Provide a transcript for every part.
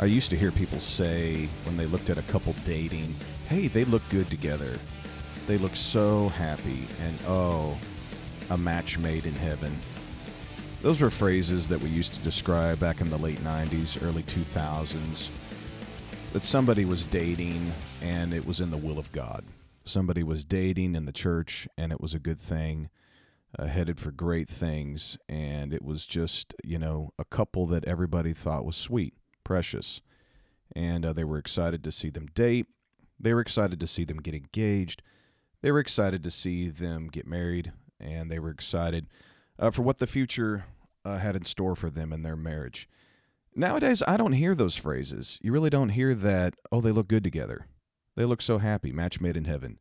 I used to hear people say when they looked at a couple dating, hey, they look good together. They look so happy, and oh, a match made in heaven. Those were phrases that we used to describe back in the late 90s, early 2000s. That somebody was dating and it was in the will of God. Somebody was dating in the church and it was a good thing, uh, headed for great things. And it was just, you know, a couple that everybody thought was sweet, precious. And uh, they were excited to see them date. They were excited to see them get engaged. They were excited to see them get married. And they were excited uh, for what the future uh, had in store for them in their marriage. Nowadays, I don't hear those phrases. You really don't hear that, oh, they look good together. They look so happy, match made in heaven.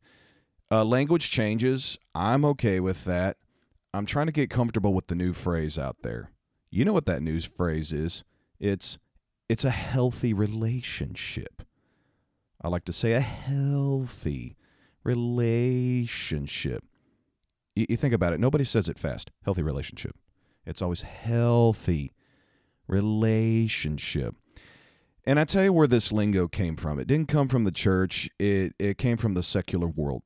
Uh, language changes. I'm okay with that. I'm trying to get comfortable with the new phrase out there. You know what that new phrase is? It's it's a healthy relationship. I like to say a healthy relationship. You, you think about it, nobody says it fast. Healthy relationship. It's always healthy relationship. And I tell you where this lingo came from. It didn't come from the church, it, it came from the secular world.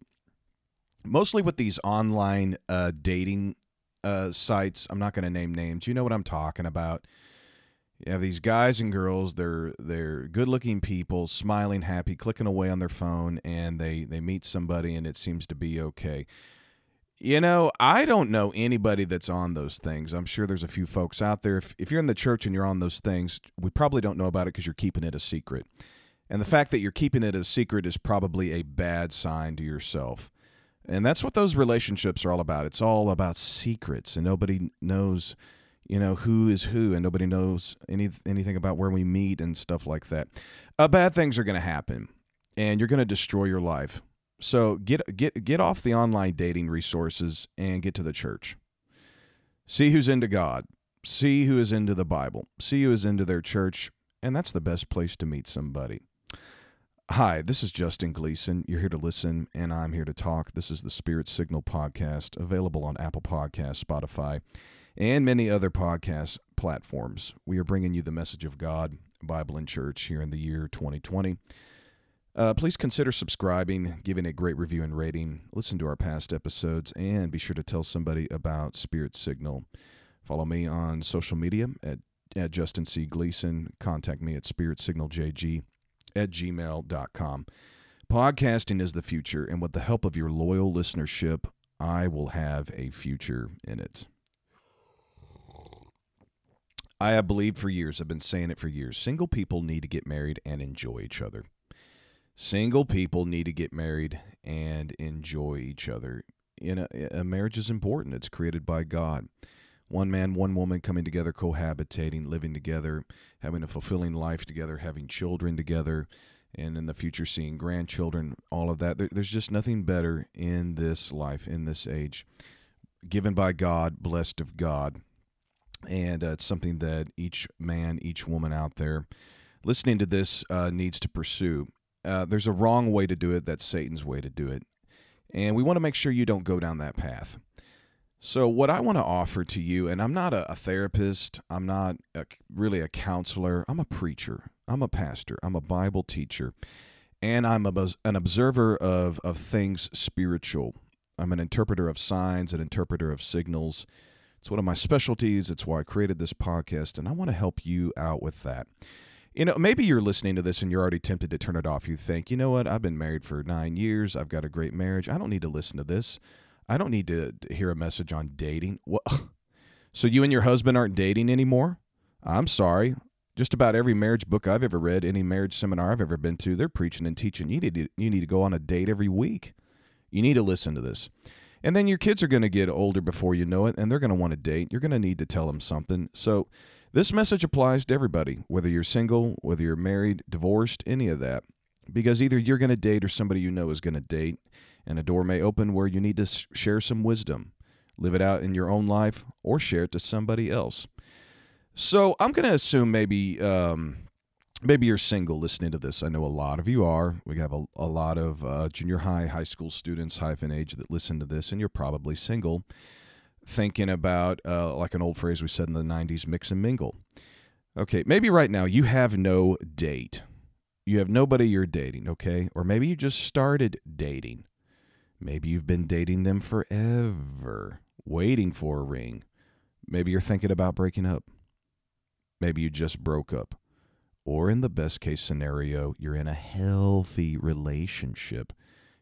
Mostly with these online uh, dating uh, sites. I'm not going to name names. You know what I'm talking about. You have these guys and girls. They're they're good looking people, smiling, happy, clicking away on their phone, and they they meet somebody, and it seems to be okay. You know, I don't know anybody that's on those things. I'm sure there's a few folks out there. If, if you're in the church and you're on those things, we probably don't know about it because you're keeping it a secret. And the fact that you're keeping it a secret is probably a bad sign to yourself. And that's what those relationships are all about. It's all about secrets, and nobody knows, you know, who is who, and nobody knows any anything about where we meet and stuff like that. Uh, bad things are going to happen, and you're going to destroy your life. So get get get off the online dating resources and get to the church. See who's into God. See who is into the Bible. See who is into their church, and that's the best place to meet somebody. Hi, this is Justin Gleason. You're here to listen, and I'm here to talk. This is the Spirit Signal podcast, available on Apple Podcasts, Spotify, and many other podcast platforms. We are bringing you the message of God, Bible, and church here in the year 2020. Uh, please consider subscribing, giving a great review and rating. Listen to our past episodes, and be sure to tell somebody about Spirit Signal. Follow me on social media at, at Justin C. Gleason. Contact me at spiritsignal.jg at gmail.com. Podcasting is the future, and with the help of your loyal listenership, I will have a future in it. I have believed for years, I've been saying it for years. Single people need to get married and enjoy each other. Single people need to get married and enjoy each other. You know, a marriage is important. It's created by God. One man, one woman coming together, cohabitating, living together, having a fulfilling life together, having children together, and in the future seeing grandchildren, all of that. There's just nothing better in this life, in this age. Given by God, blessed of God. And uh, it's something that each man, each woman out there listening to this uh, needs to pursue. Uh, there's a wrong way to do it. That's Satan's way to do it. And we want to make sure you don't go down that path. So, what I want to offer to you, and I'm not a, a therapist, I'm not a, really a counselor, I'm a preacher, I'm a pastor, I'm a Bible teacher, and I'm a, an observer of, of things spiritual. I'm an interpreter of signs, an interpreter of signals. It's one of my specialties. It's why I created this podcast, and I want to help you out with that. You know, maybe you're listening to this and you're already tempted to turn it off. You think, you know what? I've been married for nine years. I've got a great marriage. I don't need to listen to this. I don't need to hear a message on dating. What? So you and your husband aren't dating anymore? I'm sorry. Just about every marriage book I've ever read, any marriage seminar I've ever been to, they're preaching and teaching you need to, you need to go on a date every week. You need to listen to this. And then your kids are going to get older before you know it, and they're going to want to date. You're going to need to tell them something. So this message applies to everybody, whether you're single, whether you're married, divorced, any of that. Because either you're going to date or somebody you know is going to date, and a door may open where you need to share some wisdom, live it out in your own life, or share it to somebody else. So I'm going to assume maybe um, maybe you're single listening to this. I know a lot of you are. We have a, a lot of uh, junior high, high school students, hyphen age, that listen to this, and you're probably single thinking about, uh, like an old phrase we said in the 90s, mix and mingle. Okay, maybe right now you have no date. You have nobody you're dating, okay? Or maybe you just started dating. Maybe you've been dating them forever, waiting for a ring. Maybe you're thinking about breaking up. Maybe you just broke up. Or in the best case scenario, you're in a healthy relationship.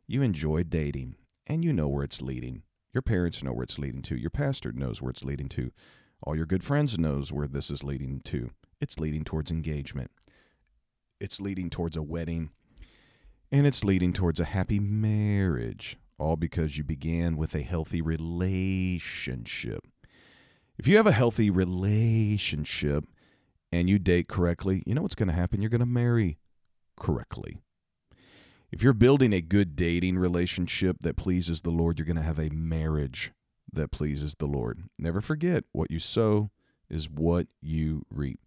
You enjoy dating and you know where it's leading. Your parents know where it's leading to. Your pastor knows where it's leading to. All your good friends knows where this is leading to. It's leading towards engagement. It's leading towards a wedding. And it's leading towards a happy marriage, all because you began with a healthy relationship. If you have a healthy relationship and you date correctly, you know what's going to happen? You're going to marry correctly. If you're building a good dating relationship that pleases the Lord, you're going to have a marriage that pleases the Lord. Never forget what you sow is what you reap.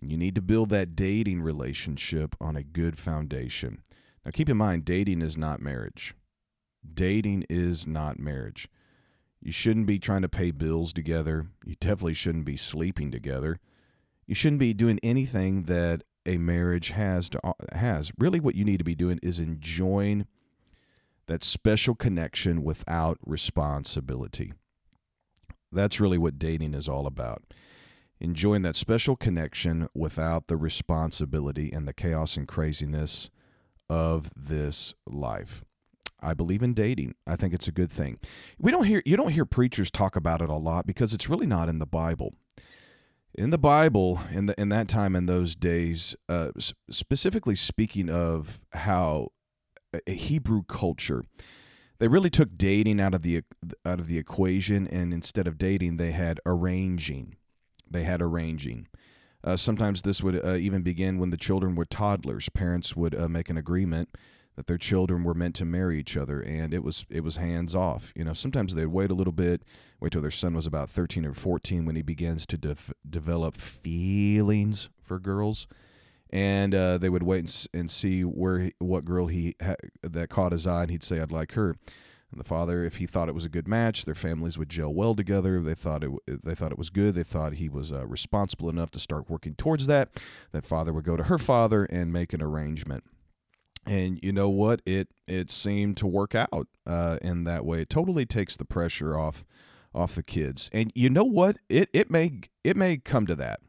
And you need to build that dating relationship on a good foundation. Now, keep in mind, dating is not marriage. Dating is not marriage. You shouldn't be trying to pay bills together. You definitely shouldn't be sleeping together. You shouldn't be doing anything that a marriage has to has. Really what you need to be doing is enjoying that special connection without responsibility. That's really what dating is all about. Enjoying that special connection without the responsibility and the chaos and craziness of this life. I believe in dating. I think it's a good thing. We don't hear you don't hear preachers talk about it a lot because it's really not in the Bible in the Bible, in the in that time in those days, uh, specifically speaking of how a Hebrew culture, they really took dating out of the out of the equation, and instead of dating, they had arranging. They had arranging. Uh, sometimes this would uh, even begin when the children were toddlers. Parents would uh, make an agreement that their children were meant to marry each other and it was it was hands off. You know sometimes they'd wait a little bit wait till their son was about 13 or 14 when he begins to de- develop feelings for girls. And uh, they would wait and, and see where he, what girl he ha- that caught his eye and he'd say i'd like her. And the father if he thought it was a good match their families would gel well together. They thought it they thought it was good they thought he was uh, responsible enough to start working towards that that father would go to her father and make an arrangement and you know what? It it seemed to work out uh, in that way. It totally takes the pressure off off the kids. And you know what? It it may it may come to that.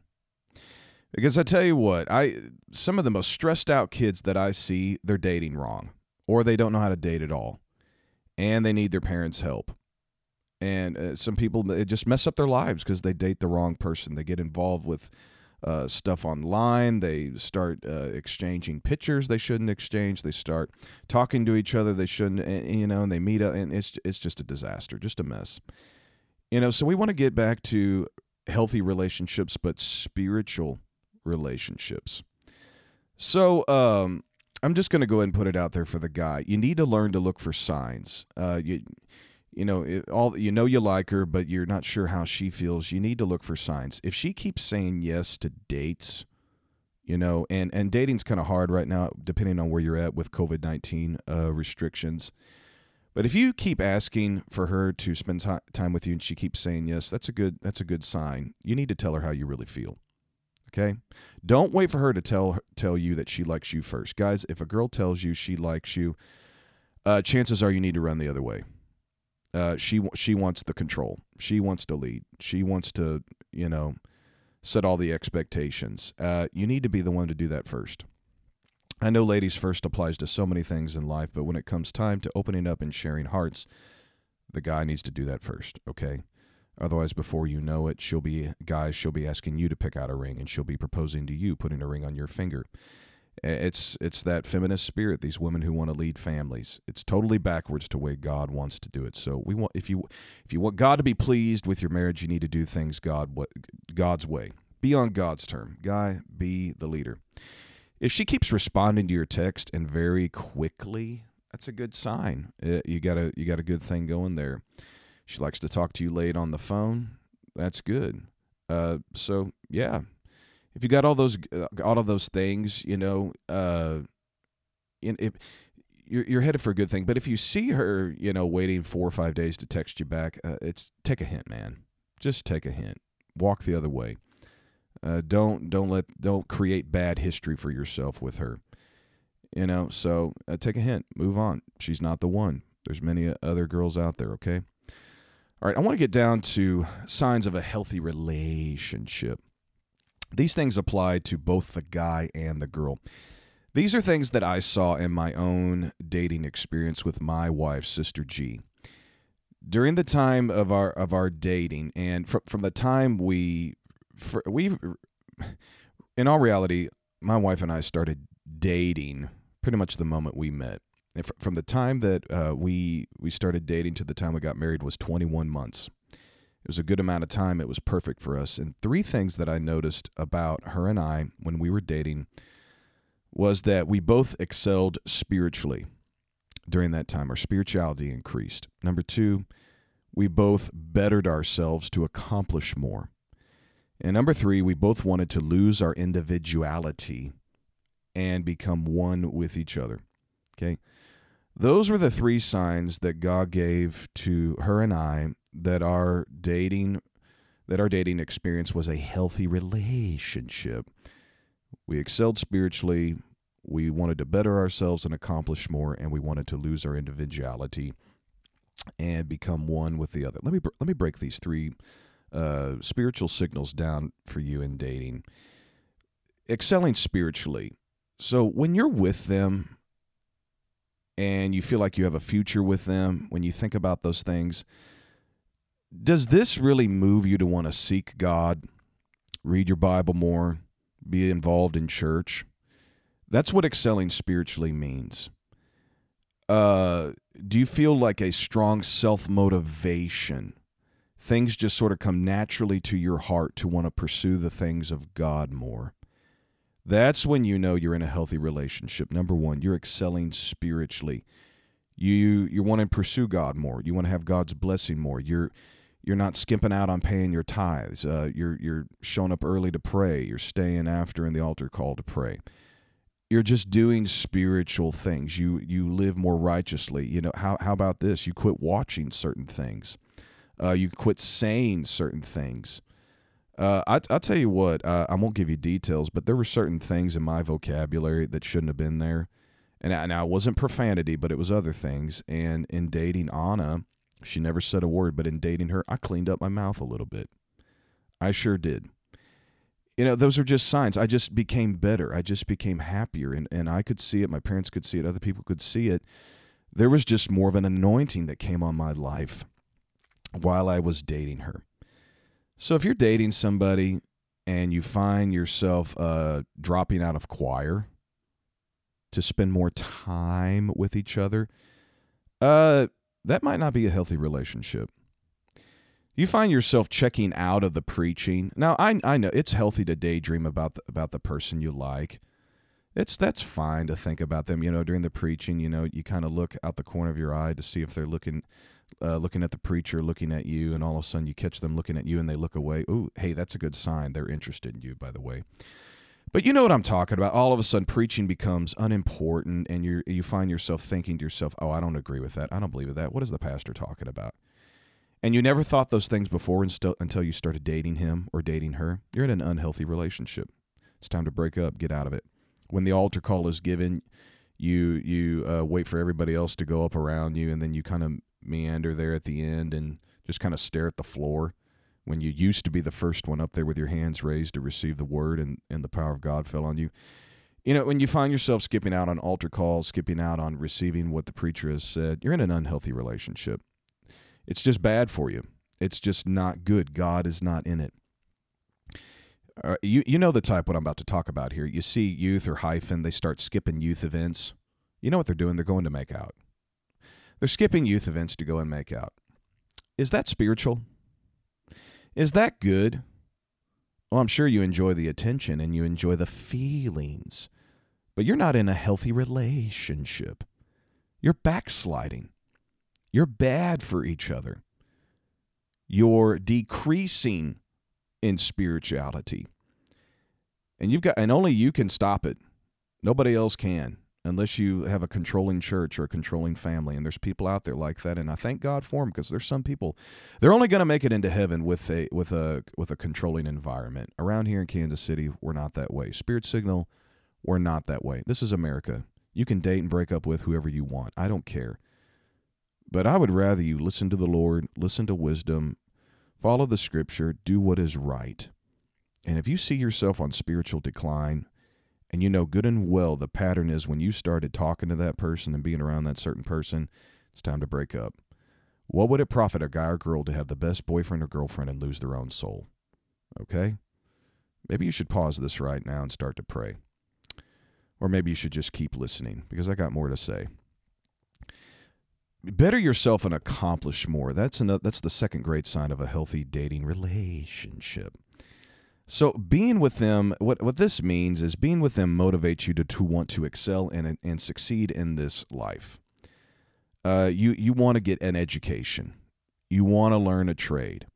Because i tell you what i some of the most stressed out kids that i see they're dating wrong or they don't know how to date at all. And they need their parents help. And uh, some people just mess up their lives because they date the wrong person. They get involved with uh, stuff online. They start uh, exchanging pictures they shouldn't exchange. They start talking to each other they shouldn't, and, you know, and they meet up, and it's it's just a disaster, just a mess. You know, so we want to get back to healthy relationships, but spiritual relationships. So, um, I'm just going to go ahead and put it out there for the guy. You need to learn to look for signs. Uh, you you know it, all you know you like her but you're not sure how she feels. You need to look for signs. If she keeps saying yes to dates you know and and dating's kind of hard right now depending on where you're at with covid-19 uh, restrictions. But if you keep asking for her to spend t- time with you and she keeps saying yes that's a good that's a good sign. You need to tell her how you really feel okay? Don't wait for her to tell tell you that she likes you first. Guys if a girl tells you she likes you uh, chances are you need to run the other way uh, she she wants the control. She wants to lead. She wants to you know set all the expectations. Uh, you need to be the one to do that first. I know ladies first applies to so many things in life, but when it comes time to opening up and sharing hearts, the guy needs to do that first. Okay. Otherwise, before you know it, she'll be guys. She'll be asking you to pick out a ring, and she'll be proposing to you, putting a ring on your finger. It's it's that feminist spirit. These women who want to lead families. It's totally backwards to way God wants to do it. So we want if you if you want God to be pleased with your marriage, you need to do things God what God's way. Be on God's term. Guy, be the leader. If she keeps responding to your text and very quickly, that's a good sign. Uh, you got a you got a good thing going there. She likes to talk to you late on the phone. That's good. Uh, so yeah, if you got all those uh, all of those things, you know, uh, if you're you're headed for a good thing. But if you see her, you know, waiting four or five days to text you back, uh, it's take a hint, man. Just take a hint. Walk the other way. Uh, don't don't let don't create bad history for yourself with her. You know, so uh, take a hint, move on. She's not the one. There's many other girls out there. Okay. All right, I want to get down to signs of a healthy relationship. These things apply to both the guy and the girl. These are things that I saw in my own dating experience with my wife, Sister G. During the time of our of our dating, and from from the time we we in all reality, my wife and I started dating pretty much the moment we met. And from the time that uh, we we started dating to the time we got married was 21 months. It was a good amount of time. It was perfect for us. And three things that I noticed about her and I when we were dating was that we both excelled spiritually during that time. Our spirituality increased. Number two, we both bettered ourselves to accomplish more. And number three, we both wanted to lose our individuality and become one with each other. Okay. Those were the three signs that God gave to her and I that our dating that our dating experience was a healthy relationship. We excelled spiritually, we wanted to better ourselves and accomplish more and we wanted to lose our individuality and become one with the other. Let me let me break these three uh, spiritual signals down for you in dating. Excelling spiritually. So when you're with them and you feel like you have a future with them, when you think about those things, does this really move you to want to seek God, read your Bible more, be involved in church? That's what excelling spiritually means. Uh, do you feel like a strong self motivation? Things just sort of come naturally to your heart to want to pursue the things of God more. That's when you know you're in a healthy relationship. Number one, you're excelling spiritually. You you want to pursue God more. You want to have God's blessing more. You're you're not skimping out on paying your tithes. Uh, you're you're showing up early to pray. You're staying after in the altar call to pray. You're just doing spiritual things. You you live more righteously. You know how how about this? You quit watching certain things. Uh, you quit saying certain things. Uh, I, I'll tell you what, uh, I won't give you details, but there were certain things in my vocabulary that shouldn't have been there. And I, now it wasn't profanity, but it was other things. And in dating Anna, she never said a word, but in dating her, I cleaned up my mouth a little bit. I sure did. You know, those are just signs. I just became better. I just became happier. And, and I could see it. My parents could see it. Other people could see it. There was just more of an anointing that came on my life while I was dating her. So if you're dating somebody and you find yourself uh, dropping out of choir to spend more time with each other, uh, that might not be a healthy relationship. You find yourself checking out of the preaching. Now, I, I know it's healthy to daydream about the, about the person you like. It's that's fine to think about them. You know, during the preaching, you know, you kind of look out the corner of your eye to see if they're looking uh, looking at the preacher, looking at you, and all of a sudden you catch them looking at you and they look away. Oh, hey, that's a good sign. They're interested in you, by the way. But you know what I'm talking about. All of a sudden, preaching becomes unimportant, and you you find yourself thinking to yourself, "Oh, I don't agree with that. I don't believe that. What is the pastor talking about?" And you never thought those things before until you started dating him or dating her. You're in an unhealthy relationship. It's time to break up. Get out of it. When the altar call is given, you you uh, wait for everybody else to go up around you, and then you kind of meander there at the end and just kind of stare at the floor when you used to be the first one up there with your hands raised to receive the word and, and the power of God fell on you. You know, when you find yourself skipping out on altar calls, skipping out on receiving what the preacher has said, you're in an unhealthy relationship. It's just bad for you. It's just not good. God is not in it. Uh, you you know the type what I'm about to talk about here. You see youth or hyphen, they start skipping youth events. You know what they're doing? They're going to make out. They're skipping youth events to go and make out. Is that spiritual? Is that good? Well, I'm sure you enjoy the attention and you enjoy the feelings, but you're not in a healthy relationship. You're backsliding. You're bad for each other. You're decreasing in spirituality. And you've got and only you can stop it. Nobody else can. Unless you have a controlling church or a controlling family. And there's people out there like that, and I thank God for them because there's some people they're only going to make it into heaven with a with a with a controlling environment. Around here in Kansas City, we're not that way. Spirit Signal, we're not that way. This is America. You can date and break up with whoever you want. I don't care. But I would rather you listen to the Lord, listen to wisdom, follow the scripture, do what is right. And if you see yourself on spiritual decline, and you know good and well the pattern is when you started talking to that person and being around that certain person, it's time to break up. What would it profit a guy or girl to have the best boyfriend or girlfriend and lose their own soul? Okay? Maybe you should pause this right now and start to pray. Or maybe you should just keep listening because I got more to say. Better yourself and accomplish more. That's another, that's the second great sign of a healthy dating relationship. So being with them, what what this means is being with them motivates you to, to want to excel and and succeed in this life. Uh, you you want to get an education, you want to learn a trade.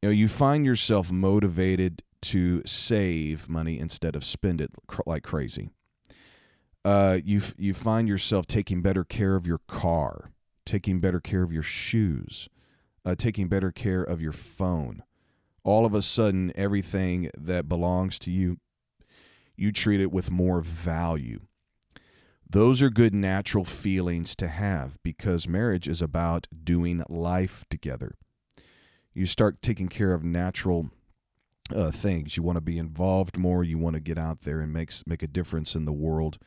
You know, you find yourself motivated to save money instead of spend it like crazy. Uh, you you find yourself taking better care of your car, taking better care of your shoes, uh, taking better care of your phone all of a sudden everything that belongs to you you treat it with more value. Those are good natural feelings to have because marriage is about doing life together. You start taking care of natural uh, things. You want to be involved more. You want to get out there and make make a difference in the world.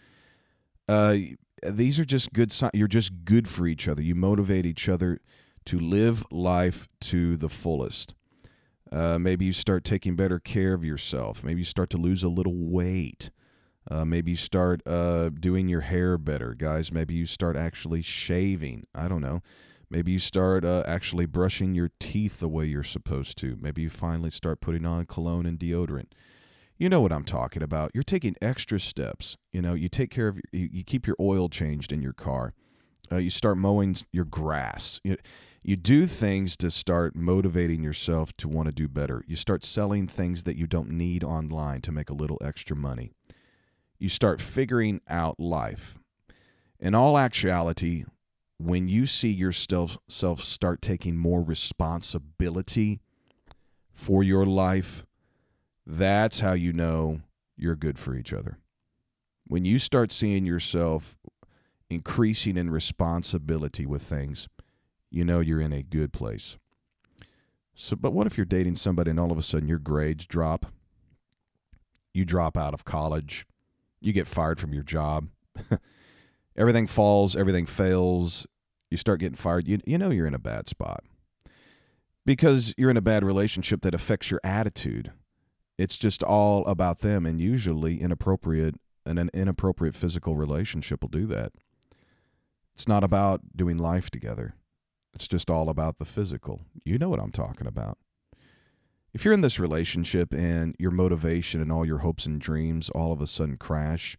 Uh, these are just good signs you're just good for each other. You motivate each other to live life to the fullest uh, maybe you start taking better care of yourself. Maybe you start to lose a little weight. Uh, maybe you start uh, doing your hair better, guys. Maybe you start actually shaving. I don't know. Maybe you start uh, actually brushing your teeth the way you're supposed to. Maybe you finally start putting on cologne and deodorant. You know what I'm talking about. You're taking extra steps. You know, you take care of, you, you keep your oil changed in your car. Uh, you start mowing your grass. You, you do things to start motivating yourself to want to do better. You start selling things that you don't need online to make a little extra money. You start figuring out life. In all actuality, when you see yourself start taking more responsibility for your life, that's how you know you're good for each other. When you start seeing yourself increasing in responsibility with things, you know you're in a good place. So, but what if you're dating somebody and all of a sudden your grades drop? You drop out of college, you get fired from your job, everything falls, everything fails, you start getting fired. You, you know you're in a bad spot because you're in a bad relationship that affects your attitude. It's just all about them, and usually inappropriate and an inappropriate physical relationship will do that. It's not about doing life together. It's just all about the physical. You know what I'm talking about. If you're in this relationship and your motivation and all your hopes and dreams all of a sudden crash,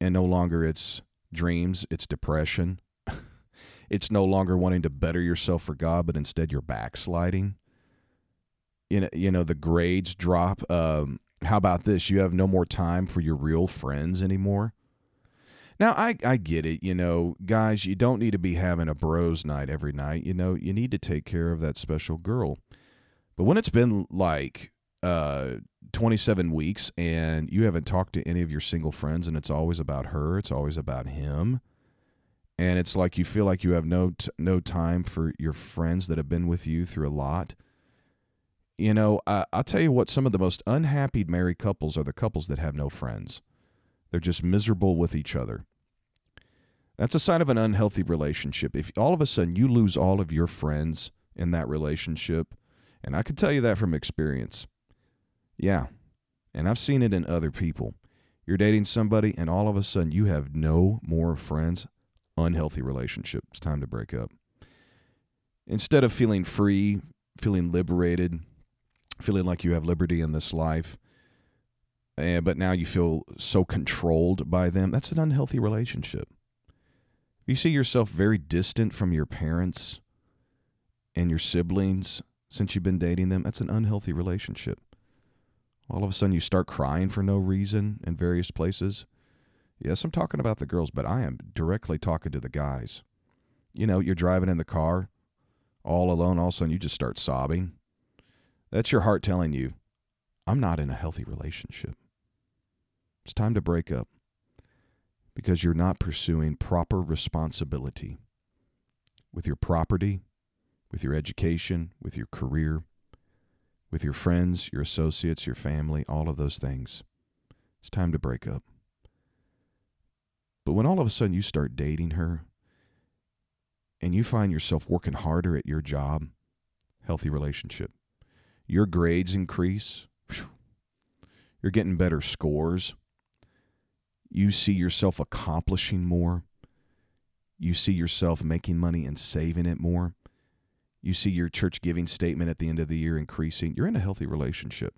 and no longer it's dreams, it's depression, it's no longer wanting to better yourself for God, but instead you're backsliding. You know, you know the grades drop. Um, how about this? You have no more time for your real friends anymore. Now, I, I get it. You know, guys, you don't need to be having a bros night every night. You know, you need to take care of that special girl. But when it's been like uh, 27 weeks and you haven't talked to any of your single friends and it's always about her, it's always about him, and it's like you feel like you have no t- no time for your friends that have been with you through a lot. You know, I, I'll tell you what, some of the most unhappy married couples are the couples that have no friends. They're just miserable with each other. That's a sign of an unhealthy relationship. If all of a sudden you lose all of your friends in that relationship, and I can tell you that from experience. Yeah. And I've seen it in other people. You're dating somebody, and all of a sudden you have no more friends. Unhealthy relationship. It's time to break up. Instead of feeling free, feeling liberated, feeling like you have liberty in this life, and, but now you feel so controlled by them. That's an unhealthy relationship. You see yourself very distant from your parents and your siblings since you've been dating them. That's an unhealthy relationship. All of a sudden, you start crying for no reason in various places. Yes, I'm talking about the girls, but I am directly talking to the guys. You know, you're driving in the car all alone, all of a sudden you just start sobbing. That's your heart telling you, I'm not in a healthy relationship. It's time to break up because you're not pursuing proper responsibility with your property, with your education, with your career, with your friends, your associates, your family, all of those things. It's time to break up. But when all of a sudden you start dating her and you find yourself working harder at your job, healthy relationship, your grades increase, you're getting better scores, you see yourself accomplishing more, you see yourself making money and saving it more, you see your church giving statement at the end of the year increasing, you're in a healthy relationship.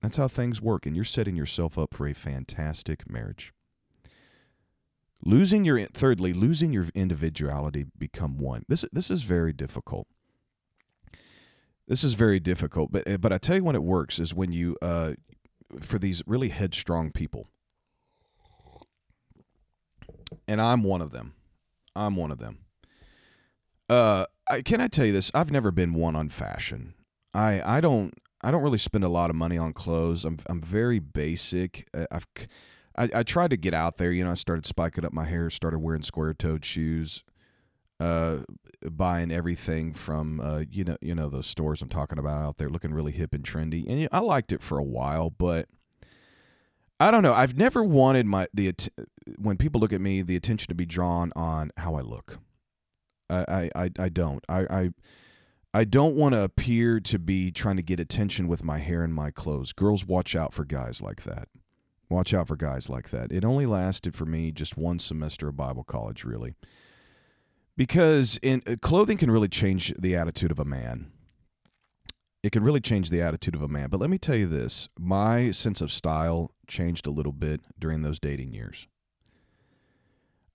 That's how things work, and you're setting yourself up for a fantastic marriage. Losing your thirdly, losing your individuality become one. This this is very difficult. This is very difficult, but but I tell you when it works is when you uh, for these really headstrong people, and I'm one of them. I'm one of them. Uh, I, can I tell you this? I've never been one on fashion. I I don't I don't really spend a lot of money on clothes. I'm I'm very basic. I've I, I tried to get out there. You know, I started spiking up my hair, started wearing square toed shoes, uh, buying everything from uh, you know you know those stores I'm talking about out there, looking really hip and trendy. And you know, I liked it for a while, but I don't know. I've never wanted my the when people look at me, the attention to be drawn on how I look. I I I don't. I I. I don't want to appear to be trying to get attention with my hair and my clothes. Girls, watch out for guys like that. Watch out for guys like that. It only lasted for me just one semester of Bible college, really. Because in uh, clothing can really change the attitude of a man. It can really change the attitude of a man. But let me tell you this my sense of style changed a little bit during those dating years.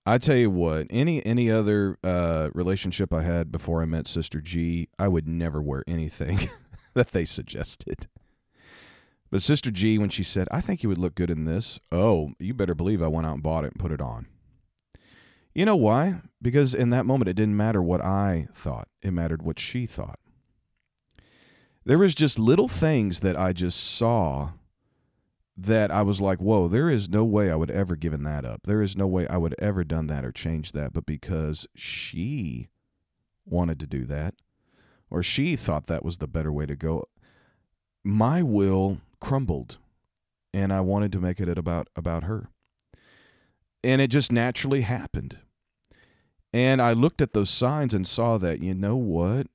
I tell you what, any any other uh, relationship I had before I met Sister G, I would never wear anything that they suggested. But Sister G, when she said, I think you would look good in this, oh, you better believe I went out and bought it and put it on. You know why? Because in that moment, it didn't matter what I thought, it mattered what she thought. There was just little things that I just saw that I was like, whoa, there is no way I would ever given that up. There is no way I would ever done that or changed that. But because she wanted to do that, or she thought that was the better way to go, my will crumbled and I wanted to make it about about her. And it just naturally happened. And I looked at those signs and saw that, you know what?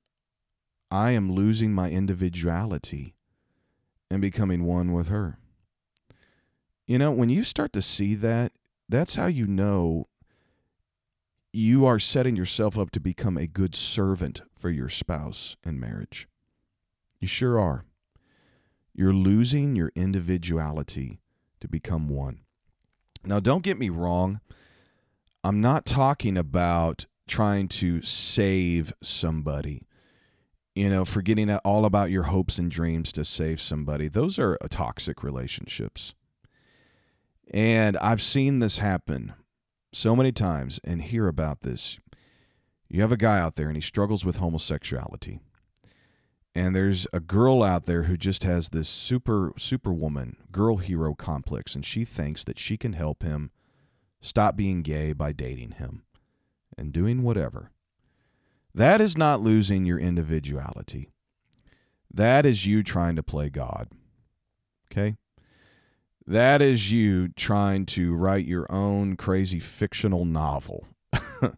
I am losing my individuality and becoming one with her. You know, when you start to see that, that's how you know you are setting yourself up to become a good servant for your spouse in marriage. You sure are. You're losing your individuality to become one. Now, don't get me wrong. I'm not talking about trying to save somebody, you know, forgetting all about your hopes and dreams to save somebody. Those are toxic relationships. And I've seen this happen so many times and hear about this. You have a guy out there and he struggles with homosexuality. And there's a girl out there who just has this super superwoman girl hero complex. And she thinks that she can help him stop being gay by dating him and doing whatever. That is not losing your individuality. That is you trying to play god. Okay that is you trying to write your own crazy fictional novel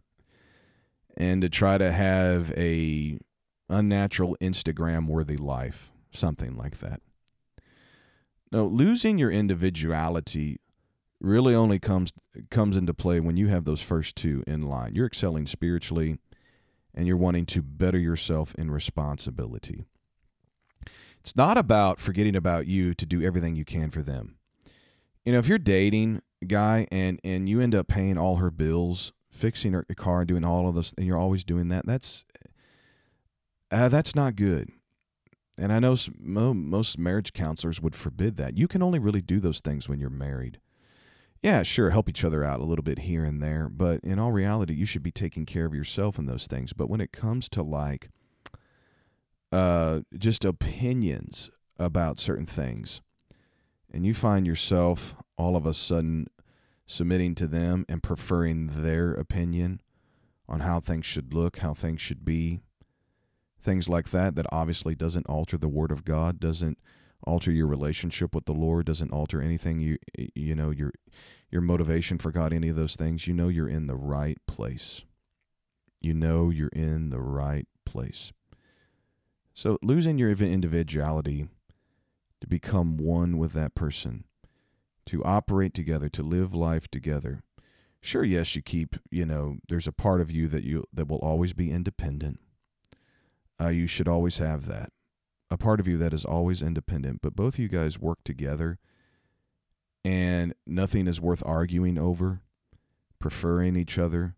and to try to have a unnatural Instagram worthy life, something like that. No, losing your individuality really only comes comes into play when you have those first two in line. You're excelling spiritually and you're wanting to better yourself in responsibility. It's not about forgetting about you to do everything you can for them. You know, if you're dating a guy and and you end up paying all her bills, fixing her car, and doing all of this, and you're always doing that, that's uh, that's not good. And I know most marriage counselors would forbid that. You can only really do those things when you're married. yeah, sure, help each other out a little bit here and there, but in all reality, you should be taking care of yourself in those things. But when it comes to like uh, just opinions about certain things, and you find yourself all of a sudden submitting to them and preferring their opinion on how things should look, how things should be, things like that, that obviously doesn't alter the Word of God, doesn't alter your relationship with the Lord, doesn't alter anything you you know your your motivation for God, any of those things, you know you're in the right place. You know you're in the right place. So losing your individuality to become one with that person, to operate together, to live life together. Sure, yes, you keep, you know, there's a part of you that you that will always be independent. Uh, you should always have that a part of you that is always independent, but both of you guys work together and nothing is worth arguing over, preferring each other,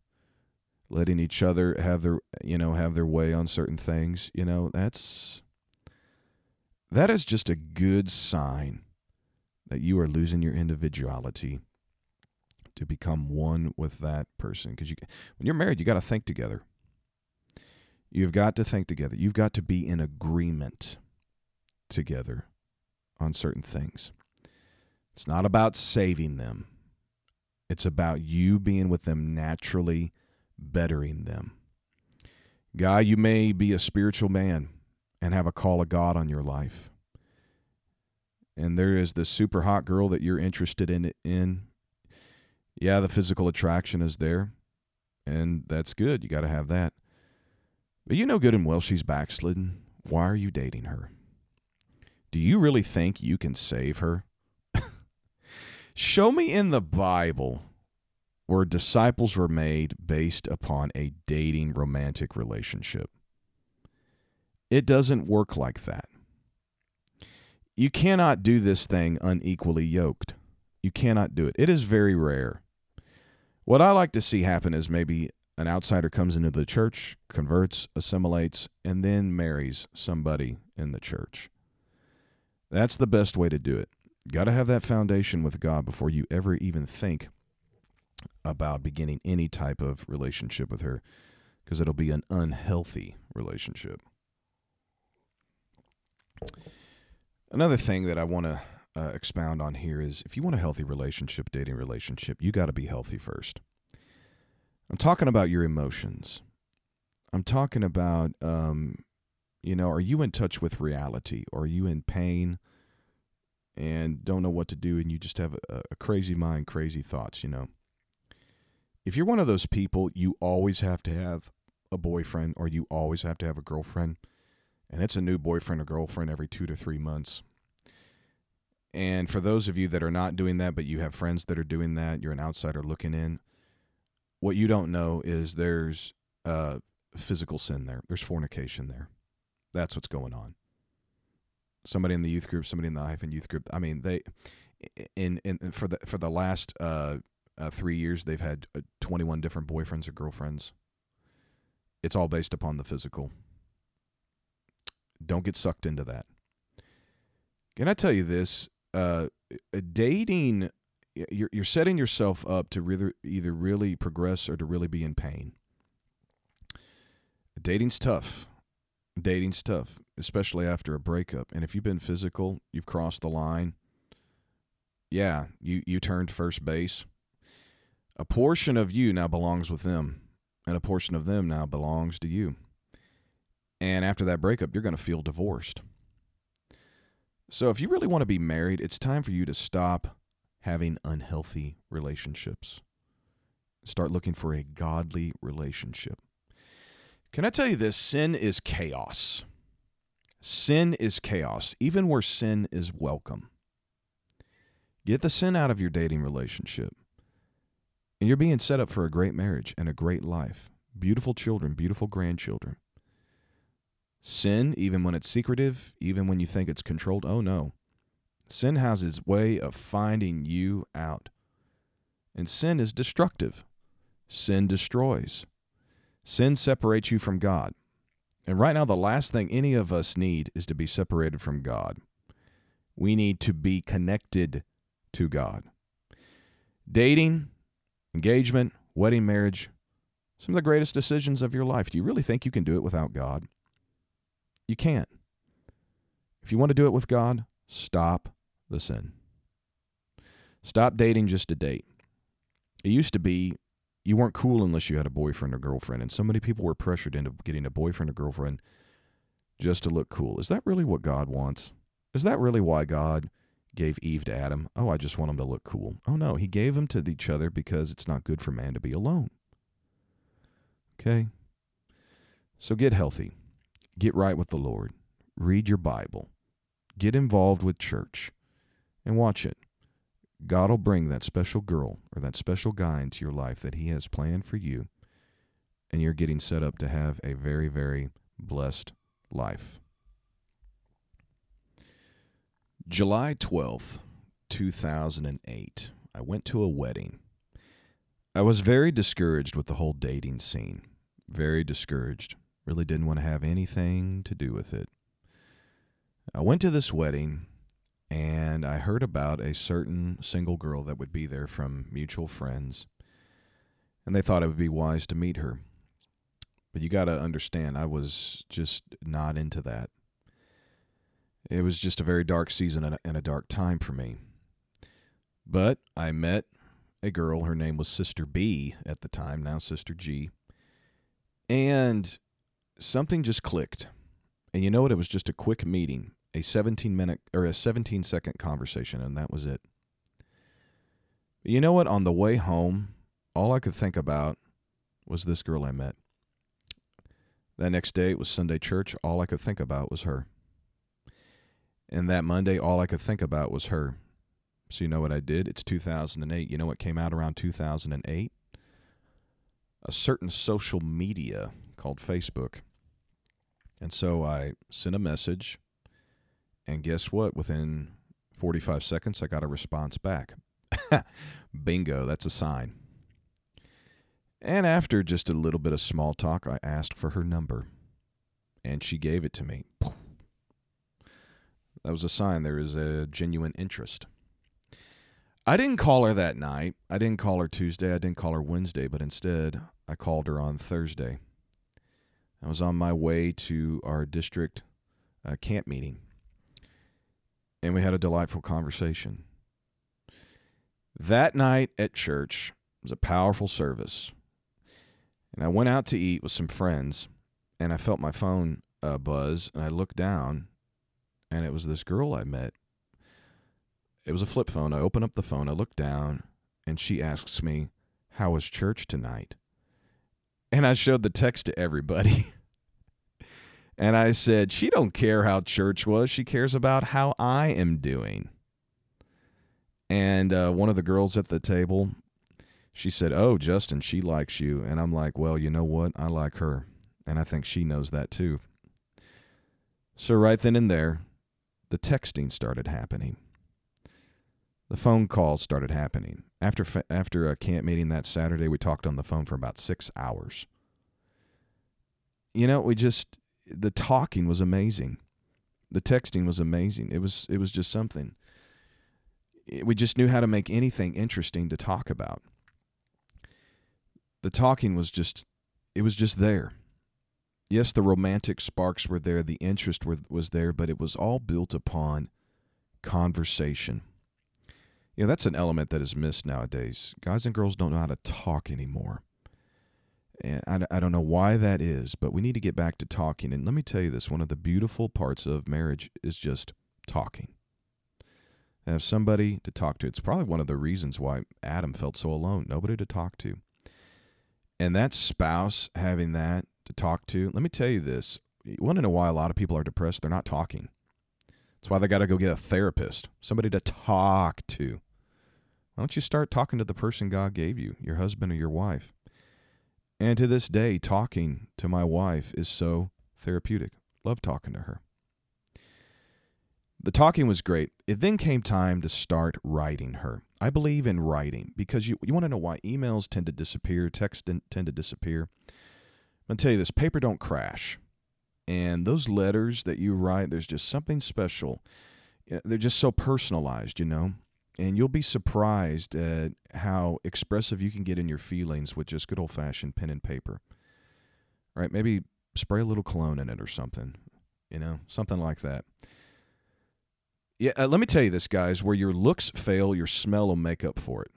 letting each other have their you know have their way on certain things, you know, that's that is just a good sign that you are losing your individuality to become one with that person because you when you're married you got to think together You've got to think together. You've got to be in agreement together on certain things. It's not about saving them, it's about you being with them naturally, bettering them. Guy, you may be a spiritual man and have a call of God on your life. And there is this super hot girl that you're interested in in. Yeah, the physical attraction is there, and that's good. You got to have that. But you know good and well she's backslidden. Why are you dating her? Do you really think you can save her? Show me in the Bible where disciples were made based upon a dating romantic relationship. It doesn't work like that. You cannot do this thing unequally yoked. You cannot do it. It is very rare. What I like to see happen is maybe an outsider comes into the church, converts, assimilates, and then marries somebody in the church. That's the best way to do it. Got to have that foundation with God before you ever even think about beginning any type of relationship with her because it'll be an unhealthy relationship. Another thing that I want to uh, expound on here is if you want a healthy relationship, dating relationship, you got to be healthy first. I'm talking about your emotions. I'm talking about, um, you know, are you in touch with reality? Or are you in pain and don't know what to do and you just have a, a crazy mind, crazy thoughts, you know? If you're one of those people, you always have to have a boyfriend or you always have to have a girlfriend, and it's a new boyfriend or girlfriend every two to three months. And for those of you that are not doing that, but you have friends that are doing that, you're an outsider looking in, what you don't know is there's uh, physical sin there. There's fornication there. That's what's going on. Somebody in the youth group, somebody in the hyphen youth group. I mean, they in in for the for the last uh, uh, three years, they've had uh, 21 different boyfriends or girlfriends. It's all based upon the physical. Don't get sucked into that. Can I tell you this? Uh, dating you're you're setting yourself up to really either really progress or to really be in pain. Dating's tough. Dating's tough, especially after a breakup. And if you've been physical, you've crossed the line. Yeah, you you turned first base. A portion of you now belongs with them, and a portion of them now belongs to you. And after that breakup, you're going to feel divorced. So if you really want to be married, it's time for you to stop having unhealthy relationships. Start looking for a godly relationship. Can I tell you this? Sin is chaos. Sin is chaos, even where sin is welcome. Get the sin out of your dating relationship. And you're being set up for a great marriage and a great life. Beautiful children, beautiful grandchildren. Sin, even when it's secretive, even when you think it's controlled, oh no. Sin has its way of finding you out. And sin is destructive. Sin destroys. Sin separates you from God. And right now, the last thing any of us need is to be separated from God. We need to be connected to God. Dating, engagement, wedding, marriage, some of the greatest decisions of your life. Do you really think you can do it without God? You can't. If you want to do it with God, stop the sin. Stop dating just to date. It used to be you weren't cool unless you had a boyfriend or girlfriend, and so many people were pressured into getting a boyfriend or girlfriend just to look cool. Is that really what God wants? Is that really why God gave Eve to Adam? Oh, I just want them to look cool. Oh, no, He gave them to each other because it's not good for man to be alone. Okay? So get healthy, get right with the Lord, read your Bible, get involved with church, and watch it. God will bring that special girl or that special guy into your life that He has planned for you, and you're getting set up to have a very, very blessed life. July 12th, 2008, I went to a wedding. I was very discouraged with the whole dating scene. Very discouraged. Really didn't want to have anything to do with it. I went to this wedding and I heard about a certain single girl that would be there from mutual friends. And they thought it would be wise to meet her. But you got to understand, I was just not into that. It was just a very dark season and a, and a dark time for me. But I met a girl. Her name was Sister B at the time, now Sister G. And something just clicked. And you know what? It was just a quick meeting, a 17 minute or a 17 second conversation, and that was it. You know what? On the way home, all I could think about was this girl I met. That next day, it was Sunday church. All I could think about was her. And that Monday, all I could think about was her. So you know what I did? It's 2008. You know what came out around 2008? A certain social media called Facebook. And so I sent a message, and guess what? Within 45 seconds, I got a response back. Bingo, that's a sign. And after just a little bit of small talk, I asked for her number, and she gave it to me. That was a sign there is a genuine interest. I didn't call her that night. I didn't call her Tuesday. I didn't call her Wednesday, but instead, I called her on Thursday. I was on my way to our district uh, camp meeting, and we had a delightful conversation. That night at church was a powerful service, and I went out to eat with some friends, and I felt my phone uh, buzz, and I looked down, and it was this girl I met. It was a flip phone. I open up the phone, I look down, and she asks me, How was church tonight? And I showed the text to everybody. and I said, She don't care how church was. She cares about how I am doing. And uh, one of the girls at the table, she said, Oh, Justin, she likes you. And I'm like, Well, you know what? I like her. And I think she knows that too. So, right then and there, the texting started happening. The phone calls started happening. After after a camp meeting that Saturday, we talked on the phone for about six hours. You know, we just the talking was amazing. The texting was amazing. It was it was just something. We just knew how to make anything interesting to talk about. The talking was just it was just there yes, the romantic sparks were there, the interest were, was there, but it was all built upon conversation. You know, that's an element that is missed nowadays. Guys and girls don't know how to talk anymore. And I, I don't know why that is, but we need to get back to talking. And let me tell you this one of the beautiful parts of marriage is just talking. Have somebody to talk to. It's probably one of the reasons why Adam felt so alone. Nobody to talk to. And that spouse having that to talk to. Let me tell you this. You want to know why a lot of people are depressed? They're not talking. That's why they got to go get a therapist, somebody to talk to. Why don't you start talking to the person God gave you, your husband or your wife? And to this day, talking to my wife is so therapeutic. Love talking to her. The talking was great. It then came time to start writing her. I believe in writing because you, you want to know why emails tend to disappear, texts tend to disappear. I'm going to tell you this paper don't crash. And those letters that you write, there's just something special. They're just so personalized, you know? And you'll be surprised at how expressive you can get in your feelings with just good old fashioned pen and paper. All right, maybe spray a little cologne in it or something, you know, something like that. Yeah, uh, let me tell you this, guys. Where your looks fail, your smell will make up for it.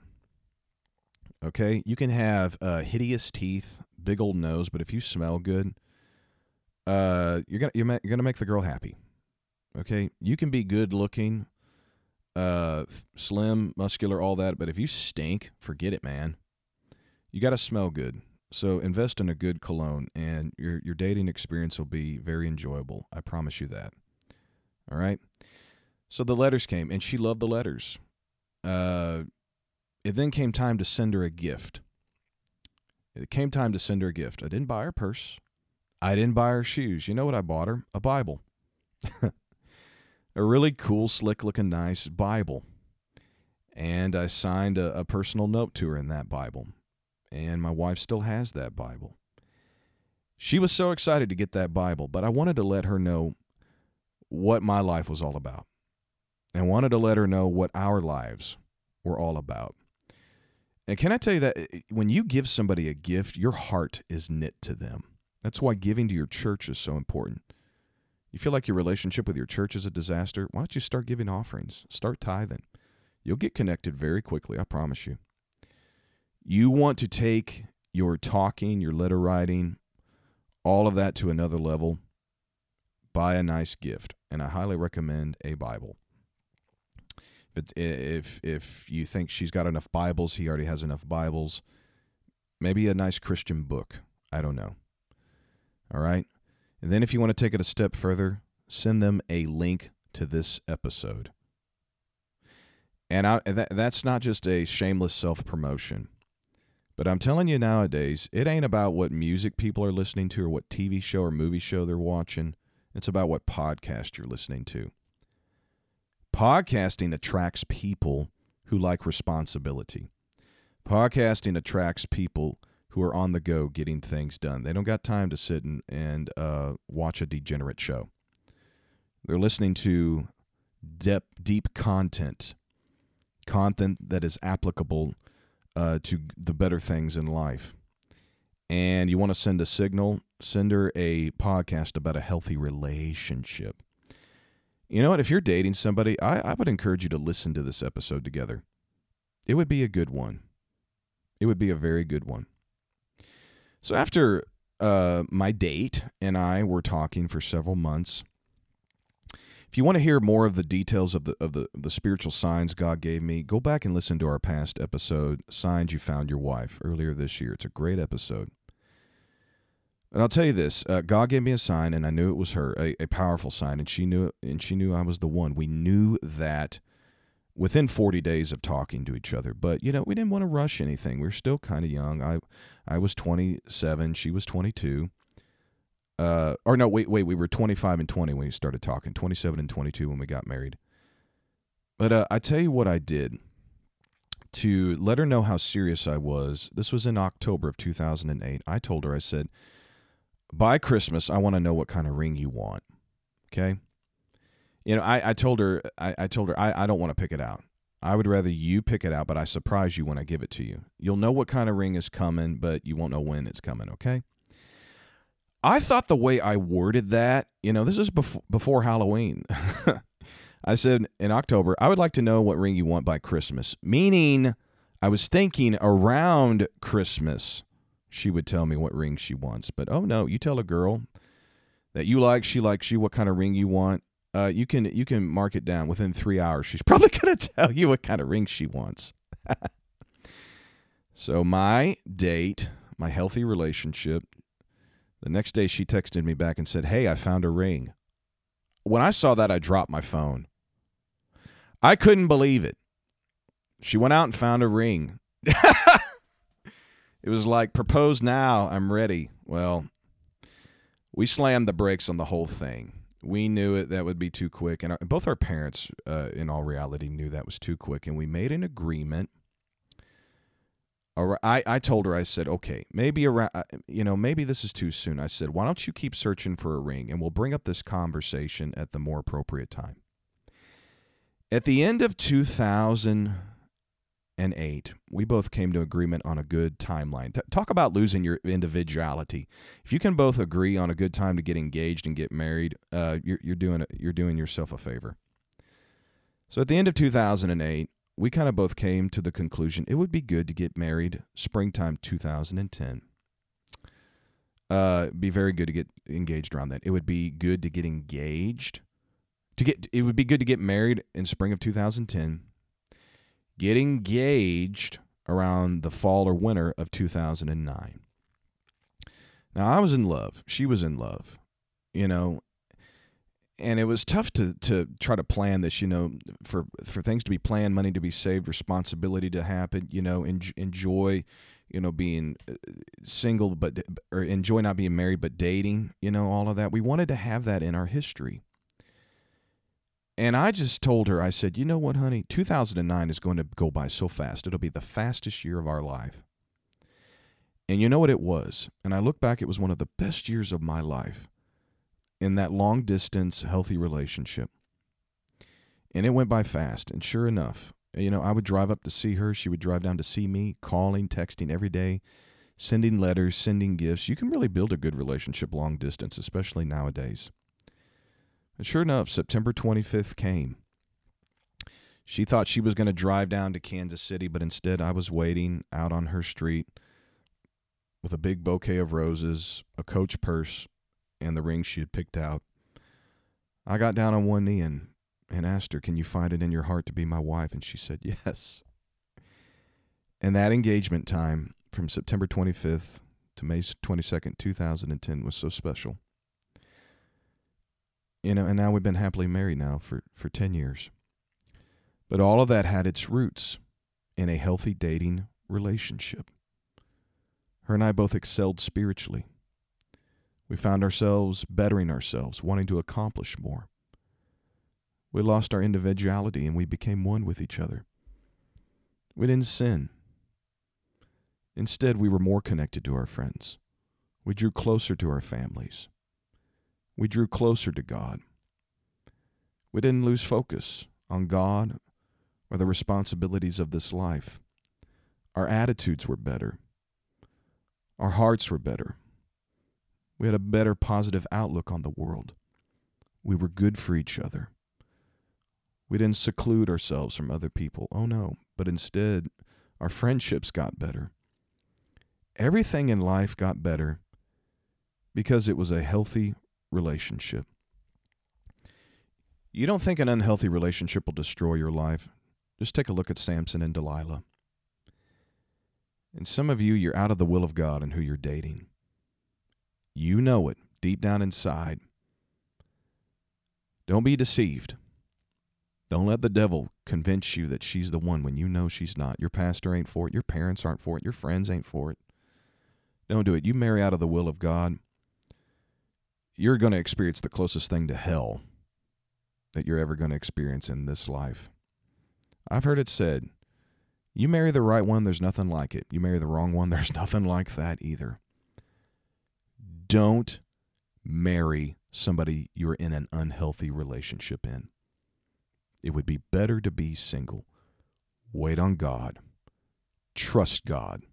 Okay, you can have uh, hideous teeth, big old nose, but if you smell good, uh, you're gonna you're, ma- you're gonna make the girl happy. Okay, you can be good looking, uh, slim, muscular, all that, but if you stink, forget it, man. You got to smell good. So invest in a good cologne, and your your dating experience will be very enjoyable. I promise you that. All right. So the letters came, and she loved the letters. Uh, it then came time to send her a gift. It came time to send her a gift. I didn't buy her purse. I didn't buy her shoes. You know what I bought her? A Bible. a really cool, slick looking, nice Bible. And I signed a, a, personal note to her in that Bible. And my wife still has that Bible. She was so excited to get that Bible, but I wanted to let her know what my life was all about and wanted to let her know what our lives were all about. And can I tell you that eh, when you give somebody a gift, your heart is knit to them. That's why giving to your church is so important. You feel like your relationship with your church is a disaster? Why don't you start giving offerings? Start tithing. You'll get connected very quickly, I promise you. You want to take your talking, your letter writing, all of that to another level. Buy a nice gift, and I highly recommend a Bible. But if if you think she's got enough Bibles, he already has enough Bibles. Maybe a nice Christian book. I don't know. All right. And then if you want to take it a step further, send them a link to this episode. And I, that, that's not just a shameless self promotion. But I'm telling you nowadays, it ain't about what music people are listening to or what TV show or movie show they're watching. It's about what podcast you're listening to. Podcasting attracts people who like responsibility. Podcasting attracts people who are on the go getting things done. They don't got time to sit and, and uh, watch a degenerate show. They're listening to deep, deep content, content that is applicable uh, to the better things in life. And you want to send a signal, send her a podcast about a healthy relationship. You know what? If you're dating somebody, I, I would encourage you to listen to this episode together. It would be a good one. It would be a very good one. So after uh, my date and I were talking for several months, if you want to hear more of the details of the of the, the spiritual signs God gave me, go back and listen to our past episode, Signs You Found Your Wife, earlier this year. It's a great episode. And I'll tell you this: uh, God gave me a sign, and I knew it was her, a, a powerful sign, and she knew it, and she knew I was the one. We knew that within 40 days of talking to each other, but you know, we didn't want to rush anything. We were still kind of young. I, I was 27, she was 22. Uh, or no, wait, wait, we were 25 and 20 when we started talking. 27 and 22 when we got married. But uh, I tell you what I did to let her know how serious I was. This was in October of 2008. I told her, I said by Christmas, I want to know what kind of ring you want. Okay. You know, I, I told her, I, I told her, I, I don't want to pick it out. I would rather you pick it out, but I surprise you when I give it to you. You'll know what kind of ring is coming, but you won't know when it's coming. Okay. I thought the way I worded that, you know, this is before, before Halloween. I said in October, I would like to know what ring you want by Christmas, meaning I was thinking around Christmas she would tell me what ring she wants. But oh no, you tell a girl that you like, she likes you, what kind of ring you want. Uh, you can you can mark it down within three hours. She's probably gonna tell you what kind of ring she wants. so my date, my healthy relationship. The next day, she texted me back and said, "Hey, I found a ring." When I saw that, I dropped my phone. I couldn't believe it. She went out and found a ring. It was like, propose now, I'm ready. Well, we slammed the brakes on the whole thing. We knew it that would be too quick, and our, both our parents, uh, in all reality, knew that was too quick, and we made an agreement. I, I told her, I said, okay, maybe around, uh, you know, maybe this is too soon. I said, why don't you keep searching for a ring, and we'll bring up this conversation at the more appropriate time. At the end of 2008, we both came to agreement on a good timeline. T- talk about losing your individuality. If you can both agree on a good time to get engaged and get married, uh, you're, you're doing you're doing yourself a favor. So at the end of 2008, we kind of both came to the conclusion it would be good to get married springtime 2010. Uh, be very good to get engaged around that. It would be good to get engaged to get it would be good to get married in spring of 2010 get engaged around the fall or winter of 2009 now i was in love. She was in love you know? And it was tough to to try to plan this you know for for things to be planned money to be saved responsibility to happen you know en- enjoy you know being uh, single but or enjoy not being married but dating you know all of that. We wanted to have that in our history and I just told her, I said, you know what, honey? 2009 is going to go by so fast. It'll be the fastest year of our life. And you know what it was? And I look back, it was one of the best years of my life in that long distance, healthy relationship. And it went by fast. And sure enough, you know, I would drive up to see her. She would drive down to see me, calling, texting every day, sending letters, sending gifts. You can really build a good relationship long distance, especially nowadays. And sure enough, September 25th came. She thought she was going to drive down to Kansas City, but instead I was waiting out on her street with a big bouquet of roses, a coach purse, and the ring she had picked out. I got down on one knee and, and asked her, Can you find it in your heart to be my wife? And she said, Yes. And that engagement time from September 25th to May 22nd, 2010 was so special you know, and now we've been happily married now for, for 10 years. But all of that had its roots in a healthy dating relationship. Her and I both excelled spiritually. We found ourselves bettering ourselves, wanting to accomplish more. We lost our individuality and we became one with each other. We didn't sin. Instead, we were more connected to our friends. We drew closer to our families. We drew closer to God. We didn't lose focus on God or the responsibilities of this life. Our attitudes were better. Our hearts were better. We had a better positive outlook on the world. We were good for each other. We didn't seclude ourselves from other people. Oh no, but instead, our friendships got better. Everything in life got better because it was a healthy relationship. You don't think an unhealthy relationship will destroy your life? Just take a look at Samson and Delilah. And some of you, you're out of the will of God and who you're dating. You know it deep down inside. Don't be deceived. Don't let the devil convince you that she's the one when you know she's not. Your pastor ain't for it. Your parents aren't for it. Your friends ain't for it. Don't do it. You marry out of the will of God you're going to experience the closest thing to hell that you're ever going to experience in this life. I've heard it said, you marry the right one, there's nothing like it. You marry the wrong one, there's nothing like that either. Don't marry somebody you're in an unhealthy relationship in. It would be better to be single. Wait on God. Trust God.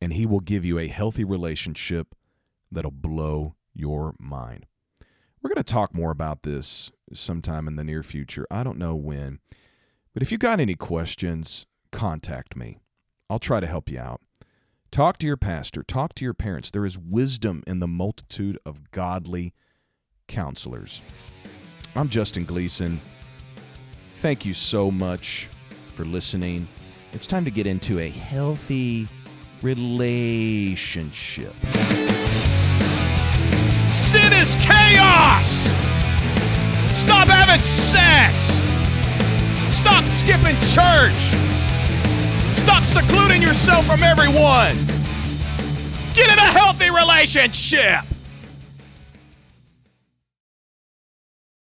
And He will give you a healthy relationship that'll blow your mind. We're going to talk more about this sometime in the near future. I don't know when. But if you got any questions, contact me. I'll try to help you out. Talk to your pastor, talk to your parents. There is wisdom in the multitude of godly counselors. I'm Justin Gleason. Thank you so much for listening. It's time to get into a healthy relationship. Sin is chaos. Stop having sex. Stop skipping church. Stop secluding yourself from everyone. Get in a healthy relationship.